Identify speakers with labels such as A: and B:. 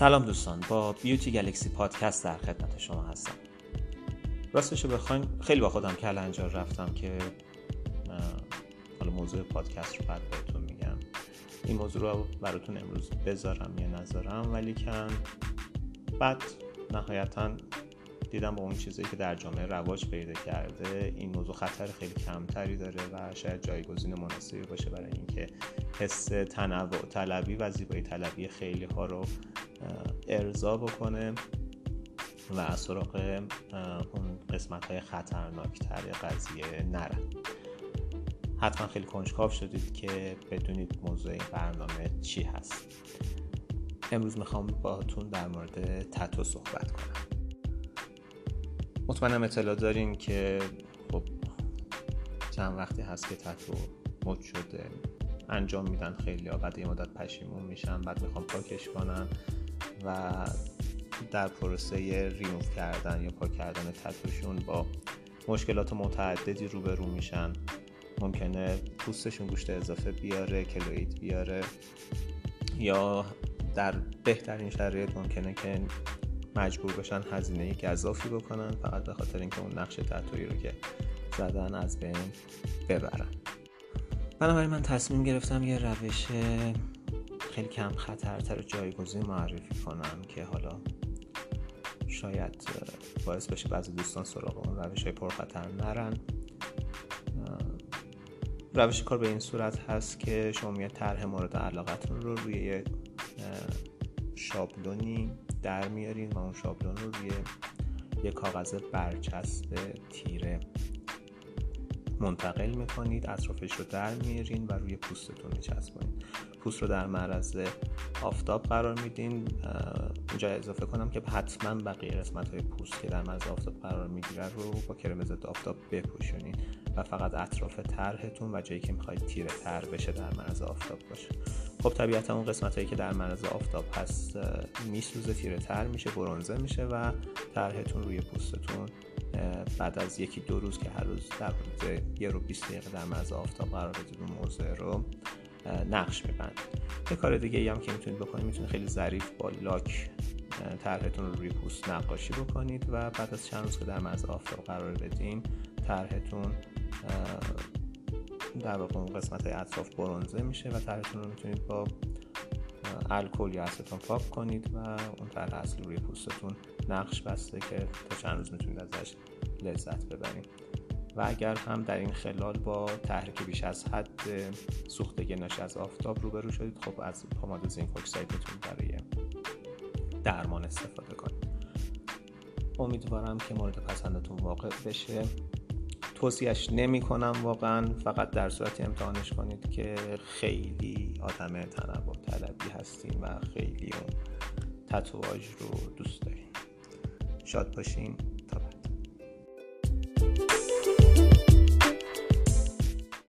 A: سلام دوستان با بیوتی گلکسی پادکست در خدمت شما هستم. راستش بخواین خیلی با خودم کلنجار رفتم که حالا موضوع پادکست رو بعد بهتون میگم. این موضوع رو براتون امروز بذارم یا نذارم ولی کن بعد نهایتا دیدم با اون چیزی که در جامعه رواج پیدا کرده این موضوع خطر خیلی کمتری داره و شاید جایگزین مناسبی باشه برای اینکه حس تنوع طلبی و زیبایی طلبی خیلی ها رو ارضا بکنه و از سراغ اون قسمت های خطرناکتر قضیه نره. حتما خیلی کنجکاو شدید که بدونید موضوع برنامه چی هست. امروز می‌خوام باهاتون در مورد تتو صحبت کنم. مطمئنم اطلاع دارین که خب چند وقتی هست که تتو مد شده. انجام میدن خیلی ها بعد یه مدت پشیمون میشن بعد می‌خوام پاکش کنن. و در پروسه ریموف کردن یا پاک کردن تتوشون با مشکلات متعددی روبرو میشن. ممکنه پوستشون گوشت اضافه بیاره کلوید بیاره. یا در بهترین شرایط ممکنه که مجبور بشن هزینه گذافی بکنن فقط به خاطر اینکه اون نقش تتویی رو که زدن از بین ببرن. بنابراین من تصمیم گرفتم یه روش خیلی کم خطرتر جایگزین معرفی کنم که حالا شاید باعث بشه بعضی دوستان سراغ اون روش های پرخطر نرن. روش کار به این صورت هست که شما یه طرح مورد علاقتون رو روی یه شابلونی در میارین و اون شابلون رو روی یه کاغذ برچسب تیره منتقل می‌کنید اطرافش رو در میارین و روی پوستتون میچسبونید. پوست رو در معرض آفتاب قرار میدین. اینجا اضافه کنم که حتما بقیه قسمت های پوست که در معرض آفتاب قرار می‌گیره رو با کرم ضد آفتاب بپوشونید و فقط اطراف طرحتون و جایی که می‌خواید تیره تر بشه در معرض آفتاب باشه. خب طبیعتا اون قسمت هایی که در معرض آفتاب هست میسوزه تیره تر میشه برونزه میشه و طرحتون روی پوستتون بعد از یکی دو روز که هر روز در حدود یه رو 20 دقیقه در معرض آفتاب قرار بدید اون موضوع رو. نقش میبند. یه کار دیگه ای هم که می‌تونید بکنید می‌تونید خیلی ظریف با لاک طرحتون رو روی پوست نقاشی بکنید و بعد از چند روز که در معرض آفتاب قرار بدین طرحتون در واقع اون قسمت اطراف برونزه میشه و طرحتون رو می‌تونید با الکل یا استون پاک کنید و اون طرح اصلی روی پوستتون نقش بسته که تا چند روز می‌تونید ازش لذت ببرید. و اگر هم در این خلال با تحریک بیش از حد سوختگی ناشی از آفتاب روبرو شدید خب از پماد زینک اکساید می‌تونید برای درمان استفاده کنید. امیدوارم که مورد پسندتون واقع بشه. توصیهش نمی کنم واقعا فقط در صورت امتحانش کنید که خیلی آدم تنوع طلبی هستیم و خیلی اون تتواژ رو دوست داریم. شاد باشین.